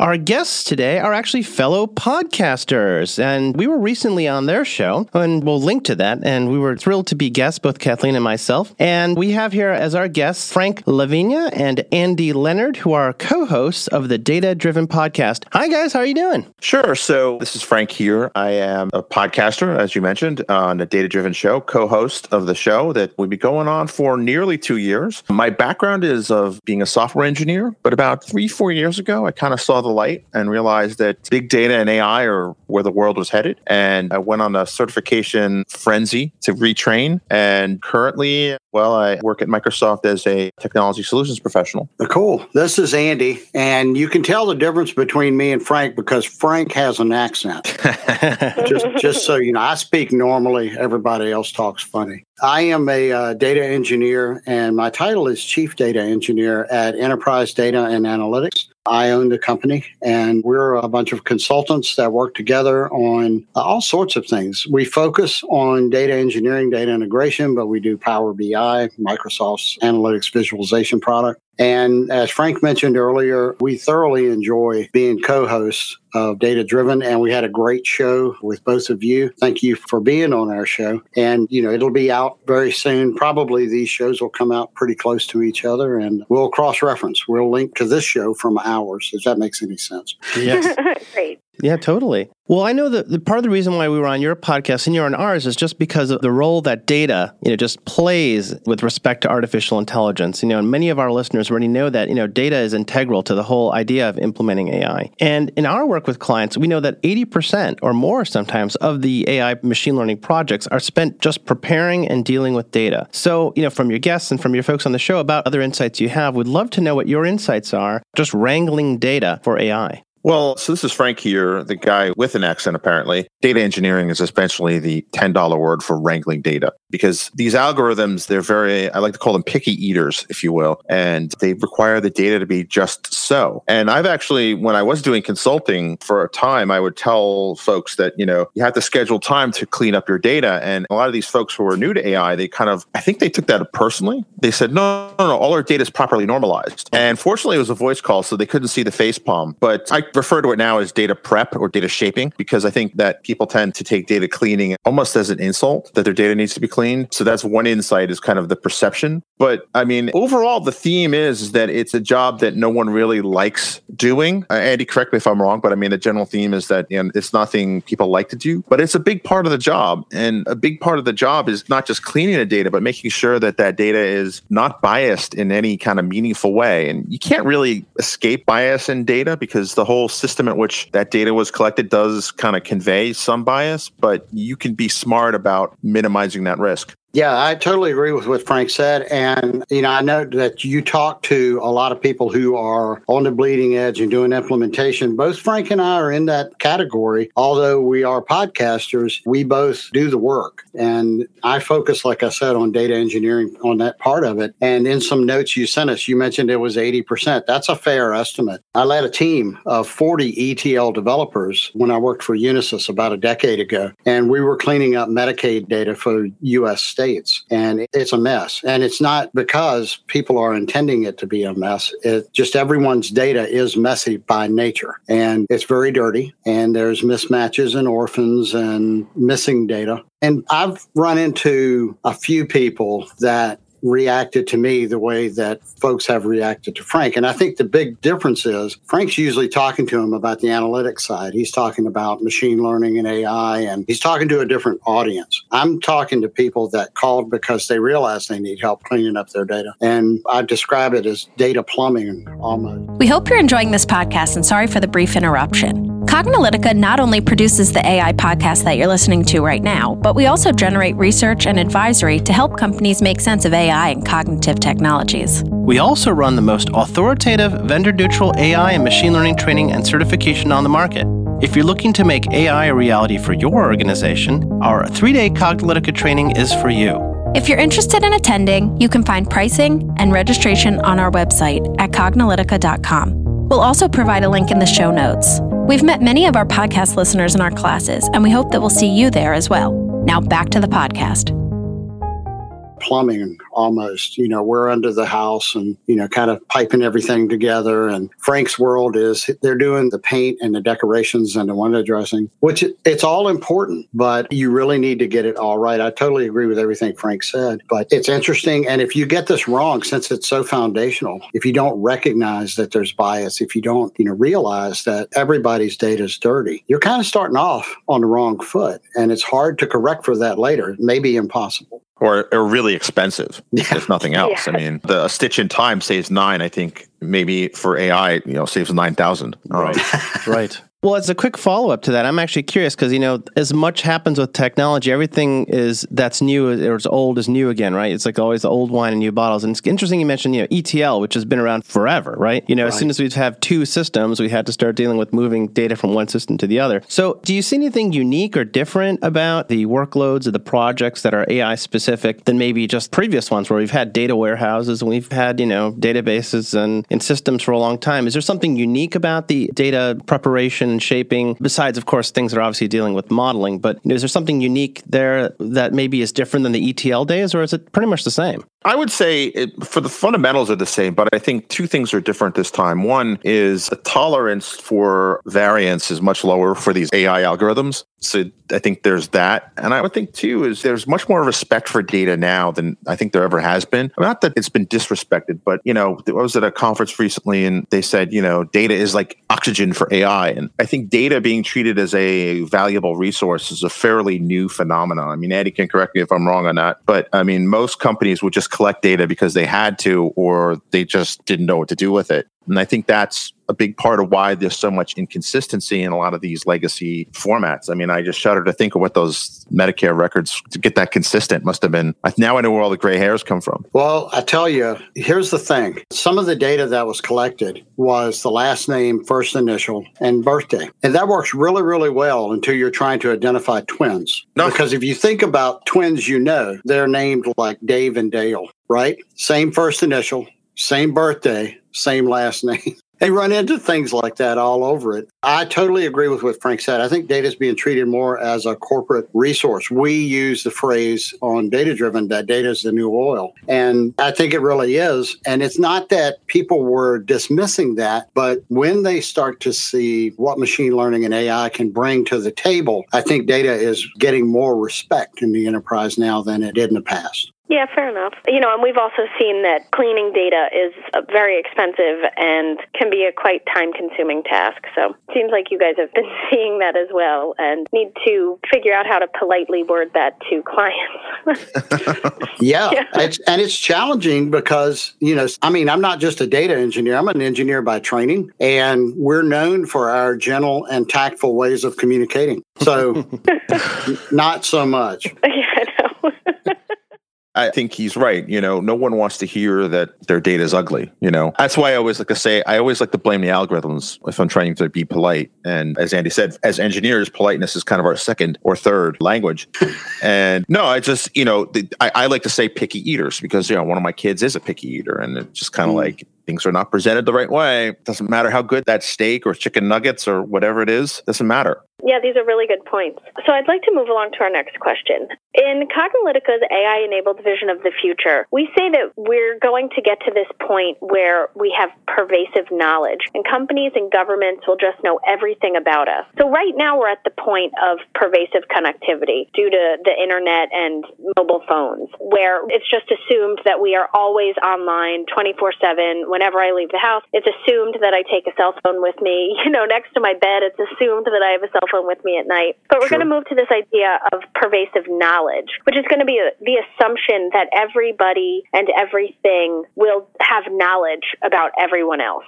Our guests today are actually fellow podcasters, and we were recently on their show, and we'll link to that. And we were thrilled to be guests, both Kathleen and myself. And we have here as our guests Frank La Vigne and Andy Leonard, who are co hosts of the Data Driven Podcast. Hi, guys. How are you doing? Sure. So, this is Frank here. I am a podcaster, as you mentioned, on a Data Driven show, co host of the show that we've been going on for nearly two years. My background is of being a software engineer, but about three, four years ago, I kind of saw the the light and realized that big data and AI are where the world was headed. And I went on a certification frenzy to retrain. And currently, well, I work at Microsoft as a technology solutions professional. Cool. This is Andy. And you can tell the difference between me and Frank because Frank has an accent. just, just so you know, I speak normally, everybody else talks funny. I am a uh, data engineer, and my title is Chief Data Engineer at Enterprise Data and Analytics. I own the company, and we're a bunch of consultants that work together on all sorts of things. We focus on data engineering, data integration, but we do Power BI, Microsoft's analytics visualization product. And as Frank mentioned earlier, we thoroughly enjoy being co hosts of Data Driven, and we had a great show with both of you. Thank you for being on our show. And, you know, it'll be out very soon. Probably these shows will come out pretty close to each other, and we'll cross reference. We'll link to this show from ours, if that makes any sense. Yes. Great. Yeah, totally. Well, I know that the part of the reason why we were on your podcast and you're on ours is just because of the role that data, you know, just plays with respect to artificial intelligence. You know, and many of our listeners already know that, you know, data is integral to the whole idea of implementing AI. And in our work with clients, we know that 80% or more sometimes of the AI machine learning projects are spent just preparing and dealing with data. So, you know, from your guests and from your folks on the show about other insights you have, we'd love to know what your insights are just wrangling data for AI. Well, so this is Frank here, the guy with an accent apparently. Data engineering is essentially the $10 word for wrangling data because these algorithms, they're very, I like to call them picky eaters, if you will, and they require the data to be just so. And I've actually, when I was doing consulting for a time, I would tell folks that, you know, you have to schedule time to clean up your data. And a lot of these folks who are new to AI, they kind of, I think they took that personally. They said, no, no, no, all our data is properly normalized. And fortunately, it was a voice call, so they couldn't see the face palm. But I refer to it now as data prep or data shaping because I think that people tend to take data cleaning almost as an insult that their data needs to be cleaned. So that's one insight is kind of the perception. But I mean, overall, the theme is, that it's a job that no one really likes doing. Uh, Andy, correct me if I'm wrong, but I mean, the general theme is that you know, it's nothing people like to do, but it's a big part of the job. And a big part of the job is not just cleaning the data, but making sure that that data is not biased in any kind of meaningful way. And you can't really escape bias in data because the whole whole system at which that data was collected does kind of convey some bias, but you can be smart about minimizing that risk. Yeah, I totally agree with what Frank said. And, you know, I know that you talk to a lot of people who are on the bleeding edge and doing implementation. Both Frank and I are in that category. Although we are podcasters, we both do the work. And I focus, like I said, on data engineering on that part of it. And in some notes you sent us, you mentioned it was 80%. That's a fair estimate. I led a team of 40 ETL developers when I worked for Unisys about a decade ago. And we were cleaning up Medicaid data for U.S. States. And it's a mess. And it's not because people are intending it to be a mess. It just everyone's data is messy by nature. And it's very dirty. And there's mismatches and orphans and missing data. And I've run into a few people that reacted to me the way that folks have reacted to Frank. And I think the big difference is Frank's usually talking to him about the analytics side. He's talking about machine learning and AI, and he's talking to a different audience. I'm talking to people that called because they realize they need help cleaning up their data. And I describe it as data plumbing almost. We hope you're enjoying this podcast and sorry for the brief interruption. Cognilytica not only produces the AI podcast that you're listening to right now, but we also generate research and advisory to help companies make sense of AI and cognitive technologies. We also run the most authoritative, vendor neutral AI and machine learning training and certification on the market. If you're looking to make AI a reality for your organization, our three day Cognilytica training is for you. If you're interested in attending, you can find pricing and registration on our website at cognilytica.com. We'll also provide a link in the show notes. We've met many of our podcast listeners in our classes, and we hope that we'll see you there as well. Now back to the podcast plumbing almost. You know, we're under the house and, you know, kind of piping everything together. And Frank's world is they're doing the paint and the decorations and the window dressing, which it's all important, but you really need to get it all right. I totally agree with everything Frank said, but it's interesting. And if you get this wrong, since it's so foundational, if you don't recognize that there's bias, if you don't, you know, realize that everybody's data is dirty, you're kind of starting off on the wrong foot. And it's hard to correct for that later. It may be impossible or, or really expensive, yeah. if nothing else. Yeah. I mean, the stitch in time saves nine. I think maybe for AI, you know, saves nine thousand. Right, right. Well, as a quick follow up to that, I'm actually curious because you know, as much happens with technology, everything is that's new or as old is new again, right? It's like always the old wine in new bottles. And it's interesting you mentioned you know ETL, which has been around forever, right? You know, right. as soon as we have two systems, we had to start dealing with moving data from one system to the other. So, do you see anything unique or different about the workloads of the projects that are AI specific than maybe just previous ones where we've had data warehouses and we've had you know databases and, and systems for a long time? Is there something unique about the data preparation? And shaping, besides, of course, things are obviously dealing with modeling. But you know, is there something unique there that maybe is different than the ETL days, or is it pretty much the same? I would say it, for the fundamentals are the same, but I think two things are different this time. One is the tolerance for variance is much lower for these AI algorithms. So I think there's that. And I would think too is there's much more respect for data now than I think there ever has been. Not that it's been disrespected, but you know, I was at a conference recently and they said, you know, data is like oxygen for AI. And I think data being treated as a valuable resource is a fairly new phenomenon. I mean, Eddie can correct me if I'm wrong on that, but I mean, most companies would just collect data because they had to or they just didn't know what to do with it. And I think that's a big part of why there's so much inconsistency in a lot of these legacy formats. I mean, I just shudder to think of what those Medicare records to get that consistent must have been. Now I know where all the gray hairs come from. Well, I tell you, here's the thing some of the data that was collected was the last name, first initial, and birthday. And that works really, really well until you're trying to identify twins. No. Because if you think about twins, you know, they're named like Dave and Dale, right? Same first initial, same birthday, same last name. They run into things like that all over it. I totally agree with what Frank said. I think data is being treated more as a corporate resource. We use the phrase on data driven that data is the new oil. And I think it really is. And it's not that people were dismissing that, but when they start to see what machine learning and AI can bring to the table, I think data is getting more respect in the enterprise now than it did in the past. Yeah, fair enough. You know, and we've also seen that cleaning data is uh, very expensive and can be a quite time consuming task. So it seems like you guys have been seeing that as well and need to figure out how to politely word that to clients. yeah, yeah. It's, and it's challenging because, you know, I mean, I'm not just a data engineer, I'm an engineer by training, and we're known for our gentle and tactful ways of communicating. So, not so much. Yeah, I know. I think he's right. You know, no one wants to hear that their data is ugly. You know, that's why I always like to say, I always like to blame the algorithms if I'm trying to be polite. And as Andy said, as engineers, politeness is kind of our second or third language. and no, I just, you know, the, I, I, like to say picky eaters because, you know, one of my kids is a picky eater. And it's just kind of mm. like, things are not presented the right way. Doesn't matter how good that steak or chicken nuggets or whatever it is, doesn't matter. Yeah, these are really good points. So I'd like to move along to our next question. In Cognilytica's AI enabled vision of the future, we say that we're going to get to this point where we have pervasive knowledge and companies and governments will just know everything about us. So right now we're at the point of pervasive connectivity due to the internet and mobile phones, where it's just assumed that we are always online 24 7. Whenever I leave the house, it's assumed that I take a cell phone with me. You know, next to my bed, it's assumed that I have a cell phone with me at night. But we're sure. going to move to this idea of pervasive knowledge, which is going to be a, the assumption that everybody and everything will have knowledge about everyone else.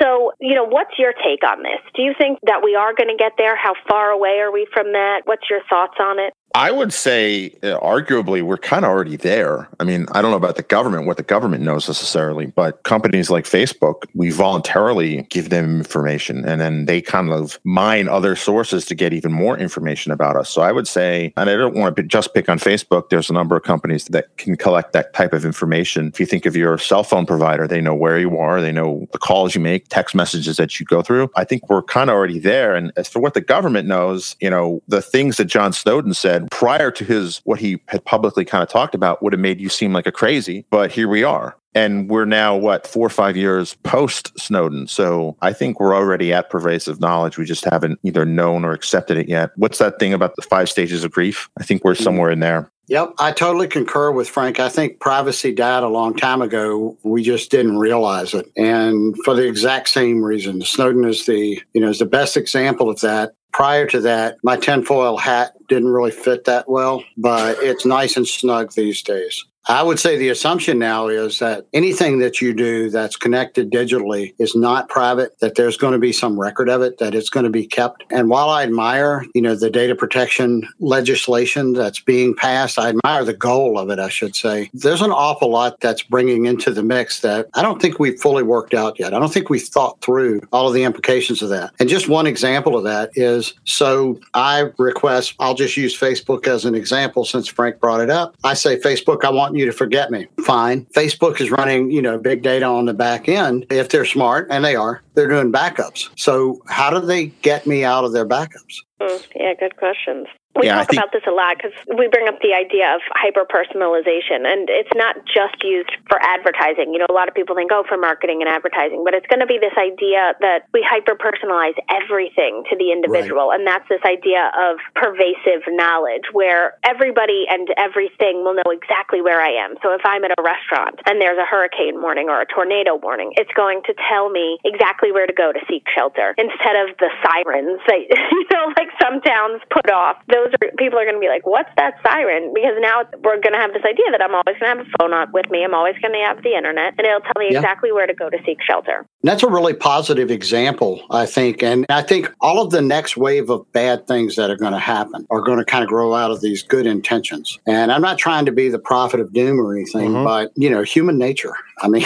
So, you know, what's your take on this? Do you think that we are going to get there? How far away are we from that? What's your thoughts on it? I would say, uh, arguably, we're kind of already there. I mean, I don't know about the government, what the government knows necessarily, but companies like Facebook, we voluntarily give them information and then they kind of mine other sources to get even more information about us. So I would say, and I don't want to just pick on Facebook, there's a number of companies that can collect that type of information. If you think of your cell phone provider, they know where you are, they know the calls you make, text messages that you go through. I think we're kind of already there. And as for what the government knows, you know, the things that John Snowden said, prior to his what he had publicly kind of talked about would have made you seem like a crazy but here we are. And we're now what four or five years post snowden. So i think we're already at pervasive knowledge. We just haven't either known or accepted it yet. What's that thing about the five stages of grief? I think we're somewhere in there. Yep, I totally concur with Frank. I think privacy died a long time ago. We just didn't realize it. And for the exact same reason, Snowden is the, you know, is the best example of that prior to that, my tinfoil hat didn't really fit that well, but it's nice and snug these days. I would say the assumption now is that anything that you do that's connected digitally is not private, that there's going to be some record of it, that it's going to be kept. And while I admire, you know, the data protection legislation that's being passed, I admire the goal of it, I should say. There's an awful lot that's bringing into the mix that I don't think we've fully worked out yet. I don't think we've thought through all of the implications of that. And just one example of that is so I request, I'll just use Facebook as an example since Frank brought it up. I say, Facebook, I want you to forget me. Fine. Facebook is running, you know, big data on the back end. If they're smart, and they are, they're doing backups. So how do they get me out of their backups? Mm, yeah, good questions. We yeah, talk think- about this a lot because we bring up the idea of hyper personalization, and it's not just used for advertising. You know, a lot of people think, oh, for marketing and advertising, but it's going to be this idea that we hyper personalize everything to the individual. Right. And that's this idea of pervasive knowledge where everybody and everything will know exactly where I am. So if I'm at a restaurant and there's a hurricane warning or a tornado warning, it's going to tell me exactly where to go to seek shelter instead of the sirens that, you know, like some towns put off. Those those are people are going to be like, "What's that siren?" Because now we're going to have this idea that I'm always going to have a phone on with me. I'm always going to have the internet, and it'll tell me yeah. exactly where to go to seek shelter. That's a really positive example, I think, and I think all of the next wave of bad things that are going to happen are going to kind of grow out of these good intentions. And I'm not trying to be the prophet of doom or anything, mm-hmm. but you know, human nature. I mean.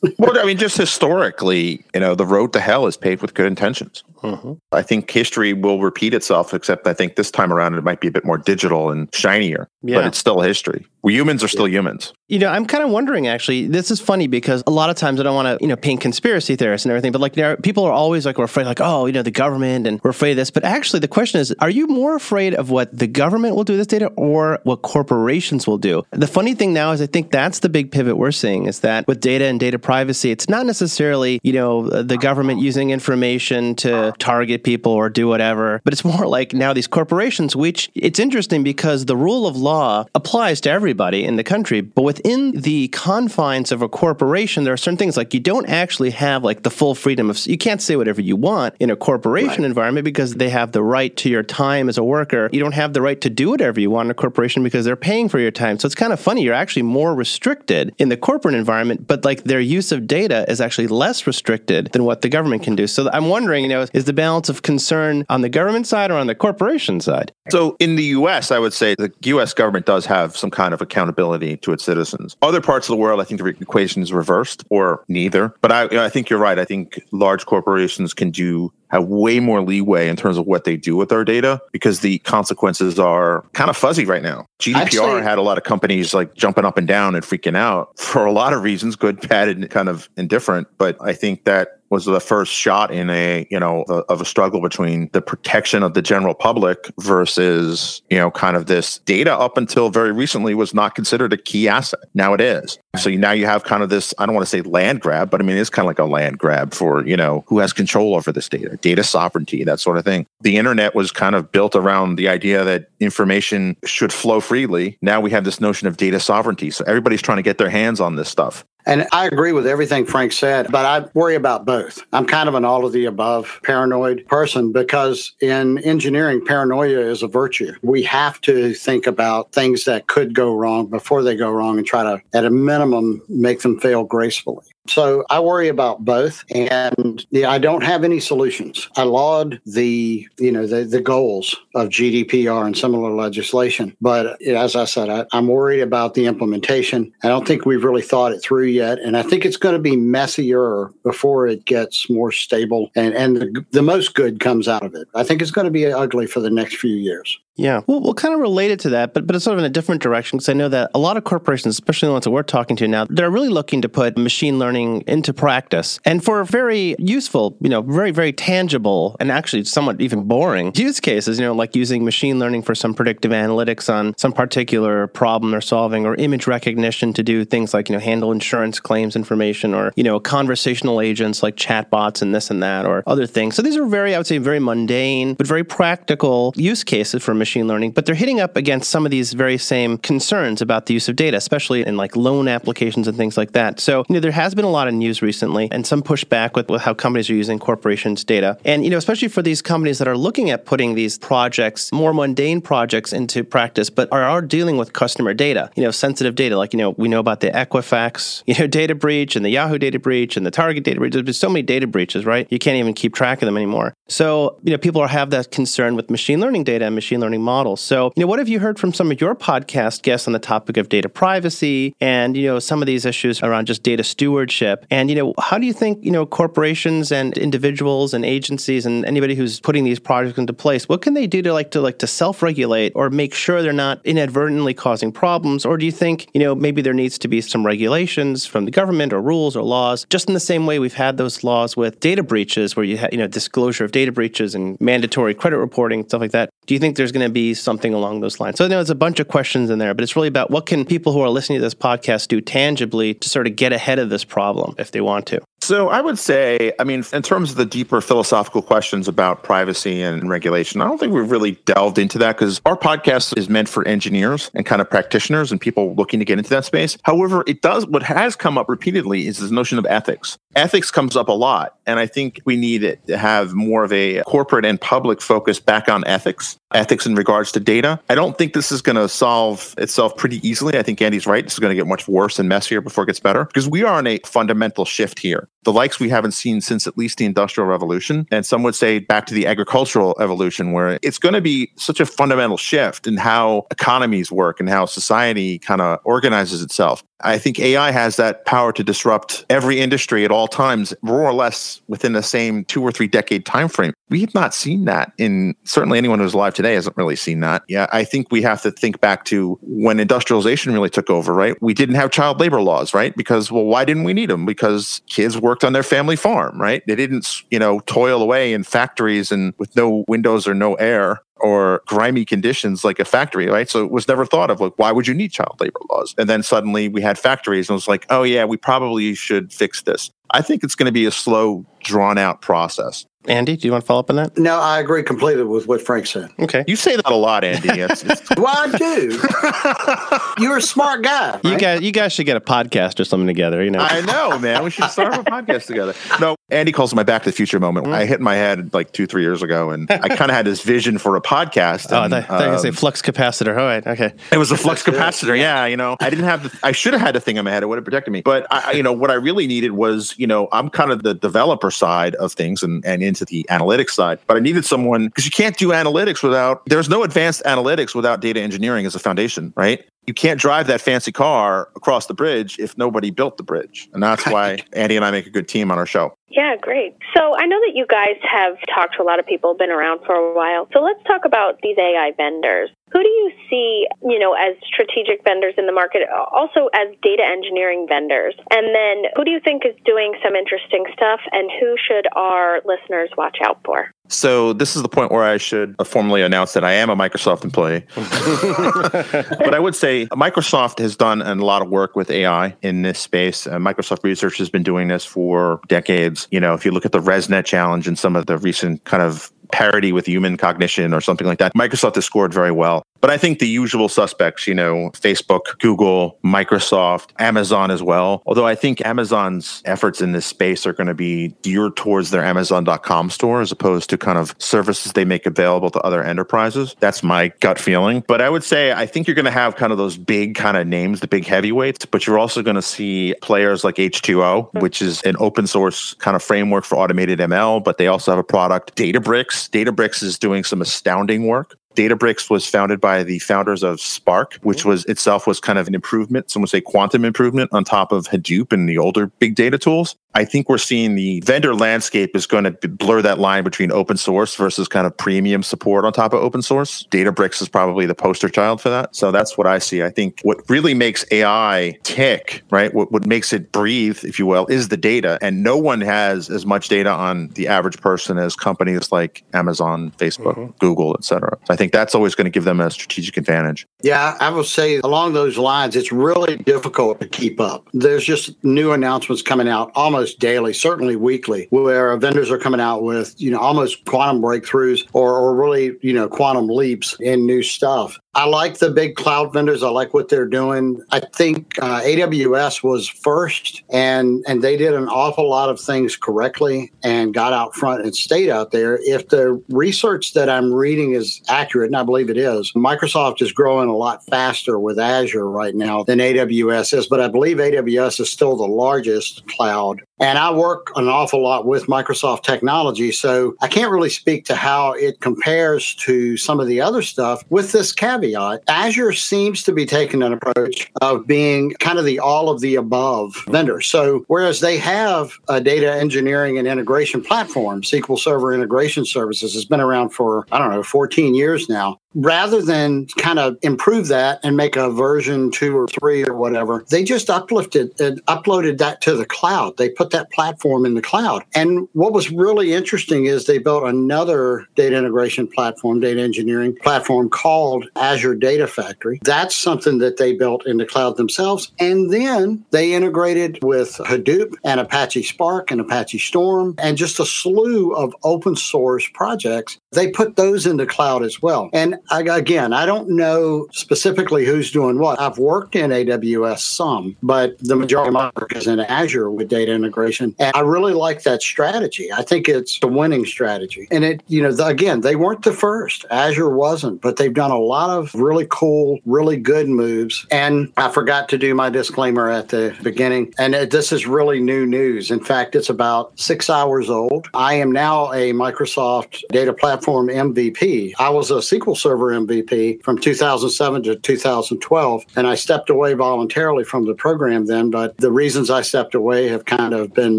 well, I mean, just historically, you know, the road to hell is paved with good intentions. Mm-hmm. I think history will repeat itself, except I think this time around it might be a bit more digital and shinier, yeah. but it's still history. We humans are still humans. You know, I'm kind of wondering actually, this is funny because a lot of times I don't want to, you know, paint conspiracy theorists and everything, but like, you know, people are always like, we're afraid, like, oh, you know, the government and we're afraid of this. But actually, the question is, are you more afraid of what the government will do with this data or what corporations will do? The funny thing now is, I think that's the big pivot we're seeing is that with data and data privacy, it's not necessarily, you know, the government using information to target people or do whatever, but it's more like now these corporations, which it's interesting because the rule of law applies to everybody in the country, but within the confines of a corporation, there are certain things like you don't actually have like the full freedom of, you can't say whatever you want in a corporation right. environment because they have the right to your time as a worker. You don't have the right to do whatever you want in a corporation because they're paying for your time. So it's kind of funny. You're actually more restricted in the corporate environment, but like their use of data is actually less restricted than what the government can do. So I'm wondering, you know, is the balance of concern on the government side or on the corporation side? So in the US, I would say the US government does have some kind of accountability to its citizens. Other parts of the world, I think the equation is reversed or neither. But I, I think you're right. I think large corporations can do have way more leeway in terms of what they do with our data because the consequences are kind of fuzzy right now. GDPR had a lot of companies like jumping up and down and freaking out for a lot of reasons, good, bad, and kind of indifferent. But I think that was the first shot in a you know of a struggle between the protection of the general public versus you know kind of this data up until very recently was not considered a key asset now it is so now you have kind of this i don't want to say land grab but i mean it's kind of like a land grab for you know who has control over this data data sovereignty that sort of thing the internet was kind of built around the idea that information should flow freely now we have this notion of data sovereignty so everybody's trying to get their hands on this stuff and I agree with everything Frank said, but I worry about both. I'm kind of an all of the above paranoid person because in engineering, paranoia is a virtue. We have to think about things that could go wrong before they go wrong and try to, at a minimum, make them fail gracefully. So I worry about both. And yeah, I don't have any solutions. I laud the, you know, the, the goals of GDPR and similar legislation. But as I said, I, I'm worried about the implementation. I don't think we've really thought it through yet. And I think it's going to be messier before it gets more stable and, and the, the most good comes out of it. I think it's going to be ugly for the next few years. Yeah, well, well, kind of related to that, but but it's sort of in a different direction because I know that a lot of corporations, especially the ones that we're talking to now, they're really looking to put machine learning into practice, and for very useful, you know, very very tangible, and actually somewhat even boring use cases. You know, like using machine learning for some predictive analytics on some particular problem they're solving, or image recognition to do things like you know handle insurance claims information, or you know conversational agents like chatbots and this and that, or other things. So these are very, I would say, very mundane but very practical use cases for machine learning, but they're hitting up against some of these very same concerns about the use of data, especially in like loan applications and things like that. So, you know, there has been a lot of news recently and some pushback with, with how companies are using corporations' data. And, you know, especially for these companies that are looking at putting these projects, more mundane projects into practice, but are, are dealing with customer data, you know, sensitive data. Like, you know, we know about the Equifax, you know, data breach and the Yahoo data breach and the Target data breach. There's so many data breaches, right? You can't even keep track of them anymore. So, you know, people are, have that concern with machine learning data and machine learning models. So, you know, what have you heard from some of your podcast guests on the topic of data privacy and, you know, some of these issues around just data stewardship? And, you know, how do you think, you know, corporations and individuals and agencies and anybody who's putting these projects into place, what can they do to like to like to self-regulate or make sure they're not inadvertently causing problems? Or do you think, you know, maybe there needs to be some regulations from the government or rules or laws, just in the same way we've had those laws with data breaches where you have, you know, disclosure of data breaches and mandatory credit reporting, stuff like that. Do you think there's going to be something along those lines? So I know there's a bunch of questions in there, but it's really about what can people who are listening to this podcast do tangibly to sort of get ahead of this problem if they want to? So I would say, I mean, in terms of the deeper philosophical questions about privacy and regulation, I don't think we've really delved into that because our podcast is meant for engineers and kind of practitioners and people looking to get into that space. However, it does what has come up repeatedly is this notion of ethics. Ethics comes up a lot, and I think we need to have more of a corporate and public focus back on ethics ethics in regards to data. I don't think this is going to solve itself pretty easily. I think Andy's right. This is going to get much worse and messier before it gets better because we are on a fundamental shift here. The likes we haven't seen since at least the Industrial Revolution. And some would say back to the agricultural evolution, where it's going to be such a fundamental shift in how economies work and how society kind of organizes itself. I think AI has that power to disrupt every industry at all times, more or less within the same two or three decade time frame. We have not seen that in certainly anyone who's alive today hasn't really seen that. Yeah, I think we have to think back to when industrialization really took over, right? We didn't have child labor laws, right? Because well, why didn't we need them? Because kids worked on their family farm, right? They didn't, you know, toil away in factories and with no windows or no air or grimy conditions like a factory, right? So it was never thought of like, why would you need child labor laws? And then suddenly we had factories and it was like, oh yeah, we probably should fix this. I think it's going to be a slow, drawn out process. Andy, do you want to follow up on that? No, I agree completely with what Frank said. Okay. You say that a lot, Andy. It's, it's... well, I do. You're a smart guy. Right? You guys, you guys should get a podcast or something together. You know. I know, man. We should start a podcast together. No, Andy calls it my Back to the Future moment. Mm-hmm. I hit my head like two, three years ago, and I kind of had this vision for a podcast. oh, I thought you um, say flux capacitor. All right, okay. It was a flux capacitor. Yeah, you know, I didn't have. The, I should have had the thing in my head. It would have protected me. But I, you know, what I really needed was, you know, I'm kind of the developer side of things and and into the analytics side. But I needed someone because you can't do analytics without. There's no advanced analytics without data engineering as a foundation, right? You can't drive that fancy car across the bridge if nobody built the bridge. And that's why Andy and I make a good team on our show. Yeah, great. So I know that you guys have talked to a lot of people, been around for a while. So let's talk about these AI vendors. Who do you see, you know, as strategic vendors in the market, also as data engineering vendors? And then who do you think is doing some interesting stuff and who should our listeners watch out for? So this is the point where I should formally announce that I am a Microsoft employee. but I would say Microsoft has done a lot of work with AI in this space. Uh, Microsoft Research has been doing this for decades. You know, if you look at the ResNet challenge and some of the recent kind of parity with human cognition or something like that. Microsoft has scored very well. But I think the usual suspects, you know, Facebook, Google, Microsoft, Amazon as well. Although I think Amazon's efforts in this space are going to be geared towards their Amazon.com store as opposed to kind of services they make available to other enterprises. That's my gut feeling. But I would say I think you're going to have kind of those big kind of names, the big heavyweights, but you're also going to see players like H2O, hmm. which is an open source kind of framework for automated ML, but they also have a product, Databricks. Databricks is doing some astounding work. Databricks was founded by the founders of Spark, which oh. was itself was kind of an improvement, some would say quantum improvement on top of Hadoop and the older big data tools. I think we're seeing the vendor landscape is going to blur that line between open source versus kind of premium support on top of open source. Databricks is probably the poster child for that. So that's what I see. I think what really makes AI tick, right? What, what makes it breathe, if you will, is the data. And no one has as much data on the average person as companies like Amazon, Facebook, mm-hmm. Google, et cetera. So I think that's always going to give them a strategic advantage. Yeah, I will say along those lines, it's really difficult to keep up. There's just new announcements coming out almost daily, certainly weekly, where vendors are coming out with, you know, almost quantum breakthroughs or, or really, you know, quantum leaps in new stuff. I like the big cloud vendors. I like what they're doing. I think uh, AWS was first, and and they did an awful lot of things correctly and got out front and stayed out there. If the research that I'm reading is accurate, and I believe it is, Microsoft is growing a lot faster with Azure right now than AWS is. But I believe AWS is still the largest cloud and I work an awful lot with Microsoft technology, so I can't really speak to how it compares to some of the other stuff with this caveat. Azure seems to be taking an approach of being kind of the all of the above vendor. So, whereas they have a data engineering and integration platform, SQL Server Integration Services has been around for, I don't know, 14 years now rather than kind of improve that and make a version two or three or whatever, they just uplifted and uploaded that to the cloud. They put that platform in the cloud. And what was really interesting is they built another data integration platform, data engineering platform called Azure Data Factory. That's something that they built in the cloud themselves. And then they integrated with Hadoop and Apache Spark and Apache Storm and just a slew of open source projects. They put those in the cloud as well. And again, I don't know specifically who's doing what. I've worked in AWS some, but the majority of my work is in Azure with data integration. And I really like that strategy. I think it's a winning strategy. And it, you know, the, again, they weren't the first. Azure wasn't, but they've done a lot of really cool, really good moves. And I forgot to do my disclaimer at the beginning. And it, this is really new news. In fact, it's about six hours old. I am now a Microsoft Data Platform MVP. I was a SQL server MVP from 2007 to 2012. And I stepped away voluntarily from the program then, but the reasons I stepped away have kind of been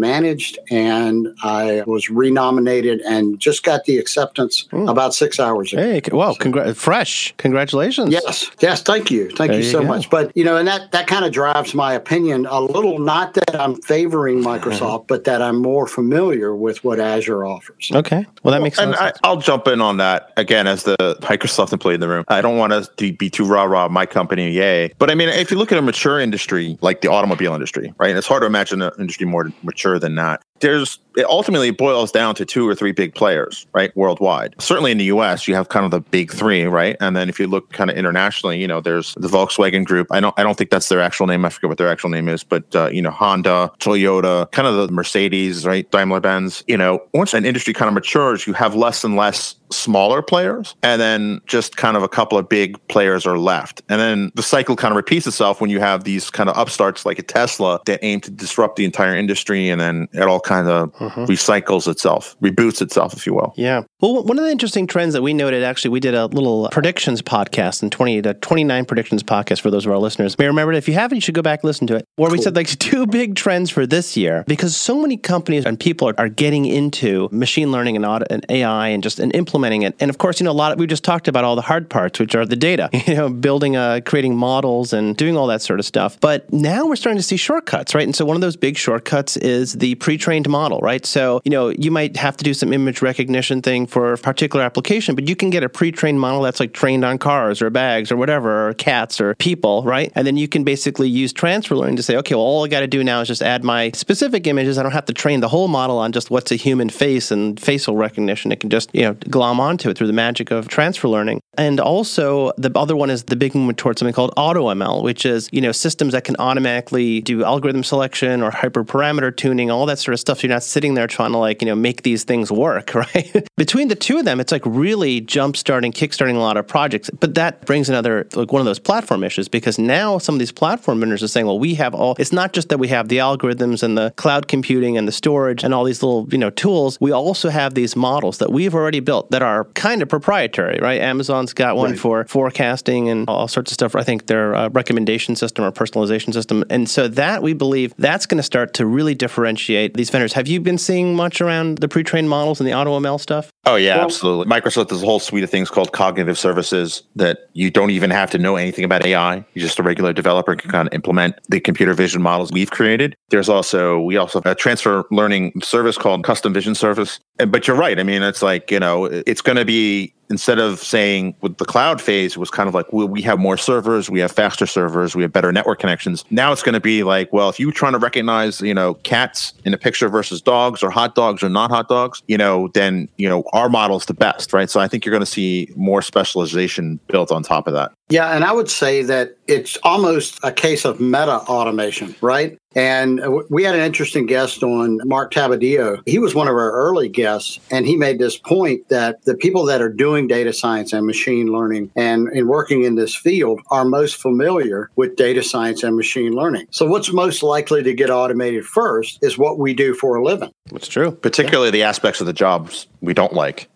managed. And I was renominated and just got the acceptance mm. about six hours ago. Hey, well, so, congra- fresh. Congratulations. Yes. Yes. Thank you. Thank there you so you much. But, you know, and that, that kind of drives my opinion a little, not that I'm favoring Microsoft, but that I'm more familiar with what Azure offers. Okay. Well, that makes sense. And I, will jump in on that again as the Microsoft Microsoft employee in the room. I don't want us to be too rah rah, my company, yay. But I mean, if you look at a mature industry like the automobile industry, right? And It's hard to imagine an industry more mature than that there's it ultimately boils down to two or three big players, right, worldwide. Certainly in the U.S., you have kind of the big three, right, and then if you look kind of internationally, you know, there's the Volkswagen Group. I don't, I don't think that's their actual name. I forget what their actual name is, but uh, you know, Honda, Toyota, kind of the Mercedes, right, Daimler Benz. You know, once an industry kind of matures, you have less and less smaller players, and then just kind of a couple of big players are left, and then the cycle kind of repeats itself when you have these kind of upstarts like a Tesla that aim to disrupt the entire industry, and then it all kind of mm-hmm. recycles itself, reboots itself, if you will. Yeah. Well, one of the interesting trends that we noted, actually, we did a little predictions podcast in 20 to 29 predictions podcast for those of our listeners. May remember it. If you haven't, you should go back and listen to it. Where cool. we said like two big trends for this year because so many companies and people are, are getting into machine learning and, auto, and AI and just and implementing it. And of course, you know, a lot of, we just talked about all the hard parts, which are the data, you know, building, uh, creating models and doing all that sort of stuff. But now we're starting to see shortcuts, right? And so one of those big shortcuts is the pre trained model, right? So, you know, you might have to do some image recognition thing for a particular application, but you can get a pre trained model that's like trained on cars or bags or whatever, or cats or people, right? And then you can basically use transfer learning to say, okay, well, all I got to do now is just add my specific images. I don't have to train the whole model on just what's a human face and facial recognition. It can just, you know, glom onto it through the magic of transfer learning. And also, the other one is the big movement towards something called AutoML, which is you know systems that can automatically do algorithm selection or hyperparameter tuning, all that sort of stuff. So you're not sitting there trying to like you know make these things work, right? Between the two of them, it's like really jump starting, kickstarting a lot of projects. But that brings another like one of those platform issues because now some of these platform vendors are saying, well, we have all. It's not just that we have the algorithms and the cloud computing and the storage and all these little you know tools. We also have these models that we've already built that are kind of proprietary, right? Amazon's got one right. for forecasting and all sorts of stuff. I think their uh, recommendation system or personalization system, and so that we believe that's going to start to really differentiate these vendors. Have you been seeing much around the pre-trained models and the AutoML stuff? Oh yeah, well, absolutely. Microsoft has a whole suite of things called cognitive services that you don't even have to know anything about AI. You're just a regular developer can kind of implement the computer vision models we've created. There's also we also have a transfer learning service called Custom Vision Service. But you're right. I mean, it's like you know, it's going to be instead of saying with the cloud phase, it was kind of like, well, we have more servers, we have faster servers, we have better network connections. Now it's going to be like, well, if you're trying to recognize, you know, cats in a picture versus dogs or hot dogs or not hot dogs, you know, then, you know, our model's the best, right? So I think you're going to see more specialization built on top of that. Yeah, and I would say that it's almost a case of meta automation, right? And uh, we had an interesting guest on Mark Tabladillo. He was one of our early guests, and he made this point that the people that are doing data science and machine learning and, and working in this field are most familiar with data science and machine learning. So, what's most likely to get automated first is what we do for a living. That's true. Particularly yeah. the aspects of the jobs we don't like.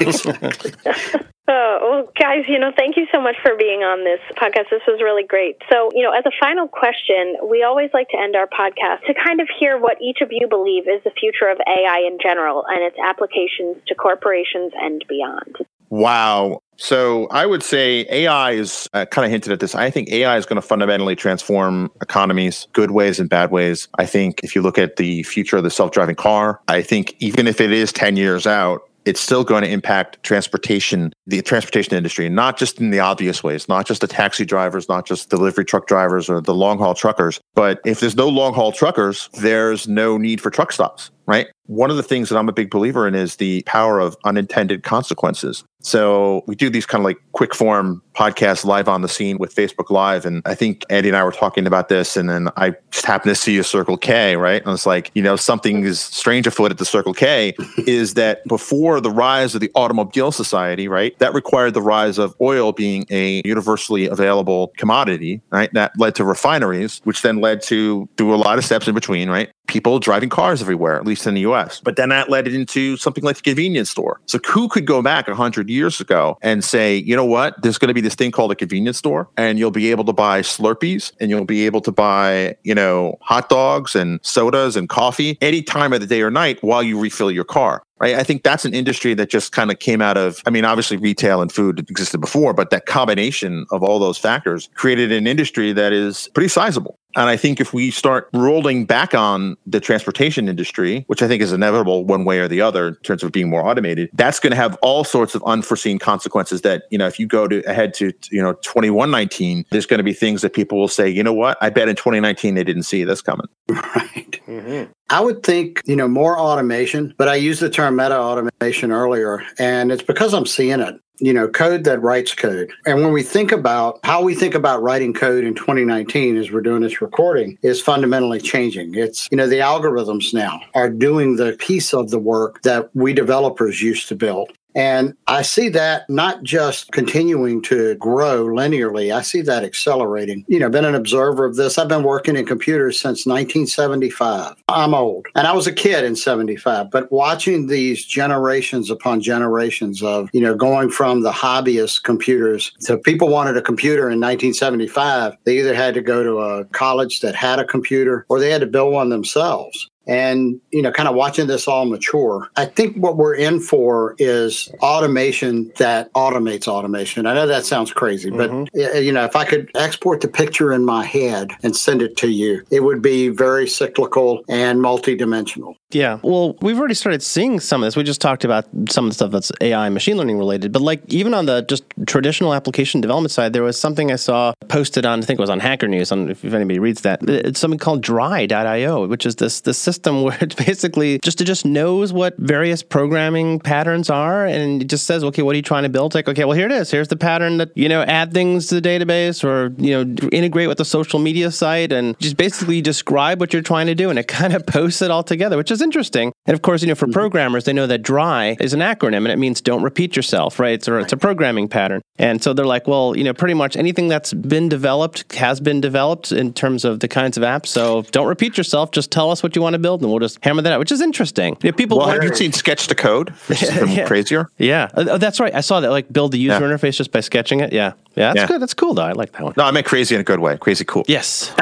exactly. Oh, guys, you know, thank you so much for being on this podcast. This was really great. So, you know, as a final question, we always like to end our podcast to kind of hear what each of you believe is the future of AI in general and its applications to corporations and beyond. Wow. So I would say AI is uh, kind of hinted at this. I think AI is going to fundamentally transform economies, good ways and bad ways. I think if you look at the future of the self driving car, I think even if it is 10 years out, it's still going to impact transportation, the transportation industry, not just in the obvious ways, not just the taxi drivers, not just delivery truck drivers or the long haul truckers. But if there's no long haul truckers, there's no need for truck stops, right? One of the things that I'm a big believer in is the power of unintended consequences. So we do these kind of like quick form podcasts live on the scene with Facebook Live. And I think Andy and I were talking about this. And then I just happened to see a Circle K, right? And it's like, you know, something is strange afoot at the Circle K is that before the rise of the automobile society, right, that required the rise of oil being a universally available commodity, right? That led to refineries, which then led to, through a lot of steps in between, right? People driving cars everywhere, least in the US. But then that led into something like the convenience store. So who could go back 100 years ago and say, you know what, there's going to be this thing called a convenience store, and you'll be able to buy Slurpees and you'll be able to buy, you know, hot dogs and sodas and coffee any time of the day or night while you refill your car right? I think that's an industry that just kind of came out of, I mean, obviously retail and food existed before, but that combination of all those factors created an industry that is pretty sizable. And I think if we start rolling back on the transportation industry, which I think is inevitable one way or the other in terms of being more automated, that's going to have all sorts of unforeseen consequences that, you know, if you go to ahead to, you know, 2119, there's going to be things that people will say, you know what, I bet in 2019 they didn't see this coming. Right. Mm-hmm. I would think, you know, more automation, but I used the term meta automation earlier, and it's because I'm seeing it you know, code that writes code. And when we think about how we think about writing code in 2019 as we're doing this recording is fundamentally changing. It's, you know, the algorithms now are doing the piece of the work that we developers used to build. And I see that not just continuing to grow linearly, I see that accelerating. You know, been an observer of this. I've been working in computers since 1975. I'm old, and I was a kid in 75, but watching these generations upon generations of, you know, going from the hobbyist computers to people wanted a computer in 1975, they either had to go to a college that had a computer or they had to build one themselves and you know kind of watching this all mature i think what we're in for is automation that automates automation. I know that sounds crazy but mm-hmm. you know if i could export the picture in my head and send it to you it would be very cyclical and multidimensional. Yeah. Well we've already started seeing some of this. We just talked about some of the stuff that's ai machine learning related but like even on the just traditional application development side there was something i saw posted on i think it was on hacker news on if anybody reads that it's something called dry.io which is this this system where it's basically just it just knows what various programming patterns are, and it just says, okay, what are you trying to build? Like, okay, well here it is. Here's the pattern that you know add things to the database or you know integrate with the social media site, and just basically describe what you're trying to do, and it kind of posts it all together, which is interesting. And of course, you know, for mm-hmm. programmers, they know that DRY is an acronym, and it means don't repeat yourself, right? It's a, it's a programming pattern, and so they're like, well, you know, pretty much anything that's been developed has been developed in terms of the kinds of apps. So don't repeat yourself. Just tell us what you want to build, and we'll just hammer that out, which is interesting. If people Well, have you seen Sketch to Code, which is even Yeah. crazier? yeah, Uh, oh, that's right. I saw that. Like build the user Yeah. interface just by sketching it. Yeah, yeah, that's Yeah. good. That's cool though. I like that one. No, I meant crazy in a good way. Crazy cool. Yes.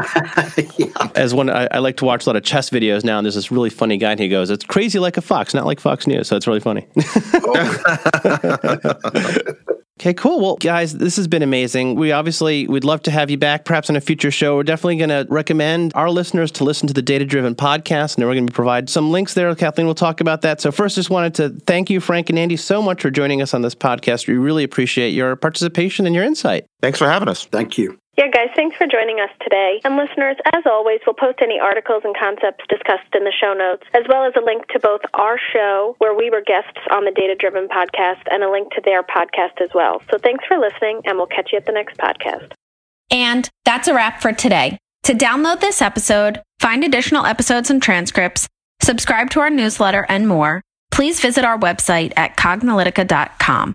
As one, I, I like to watch a lot of chess videos now, and there's this really funny guy, and he goes, "It's crazy like a fox, not like Fox News." So it's really funny. Okay, cool. Well, guys, this has been amazing. We obviously we'd love to have you back, perhaps on a future show. We're definitely going to recommend our listeners to listen to the Data Driven podcast, and we're going to provide some links there. Kathleen will talk about that. So, first, just wanted to thank you, Frank and Andy, so much for joining us on this podcast. We really appreciate your participation and your insight. Thanks for having us. Thank you. Yeah, guys, thanks for joining us today. And listeners, as always, we'll post any articles and concepts discussed in the show notes, as well as a link to both our show, where we were guests on the Data Driven podcast, and a link to their podcast as well. So thanks for listening, and we'll catch you at the next podcast. And that's a wrap for today. To download this episode, find additional episodes and transcripts, subscribe to our newsletter, and more, please visit our website at cognilytica.com.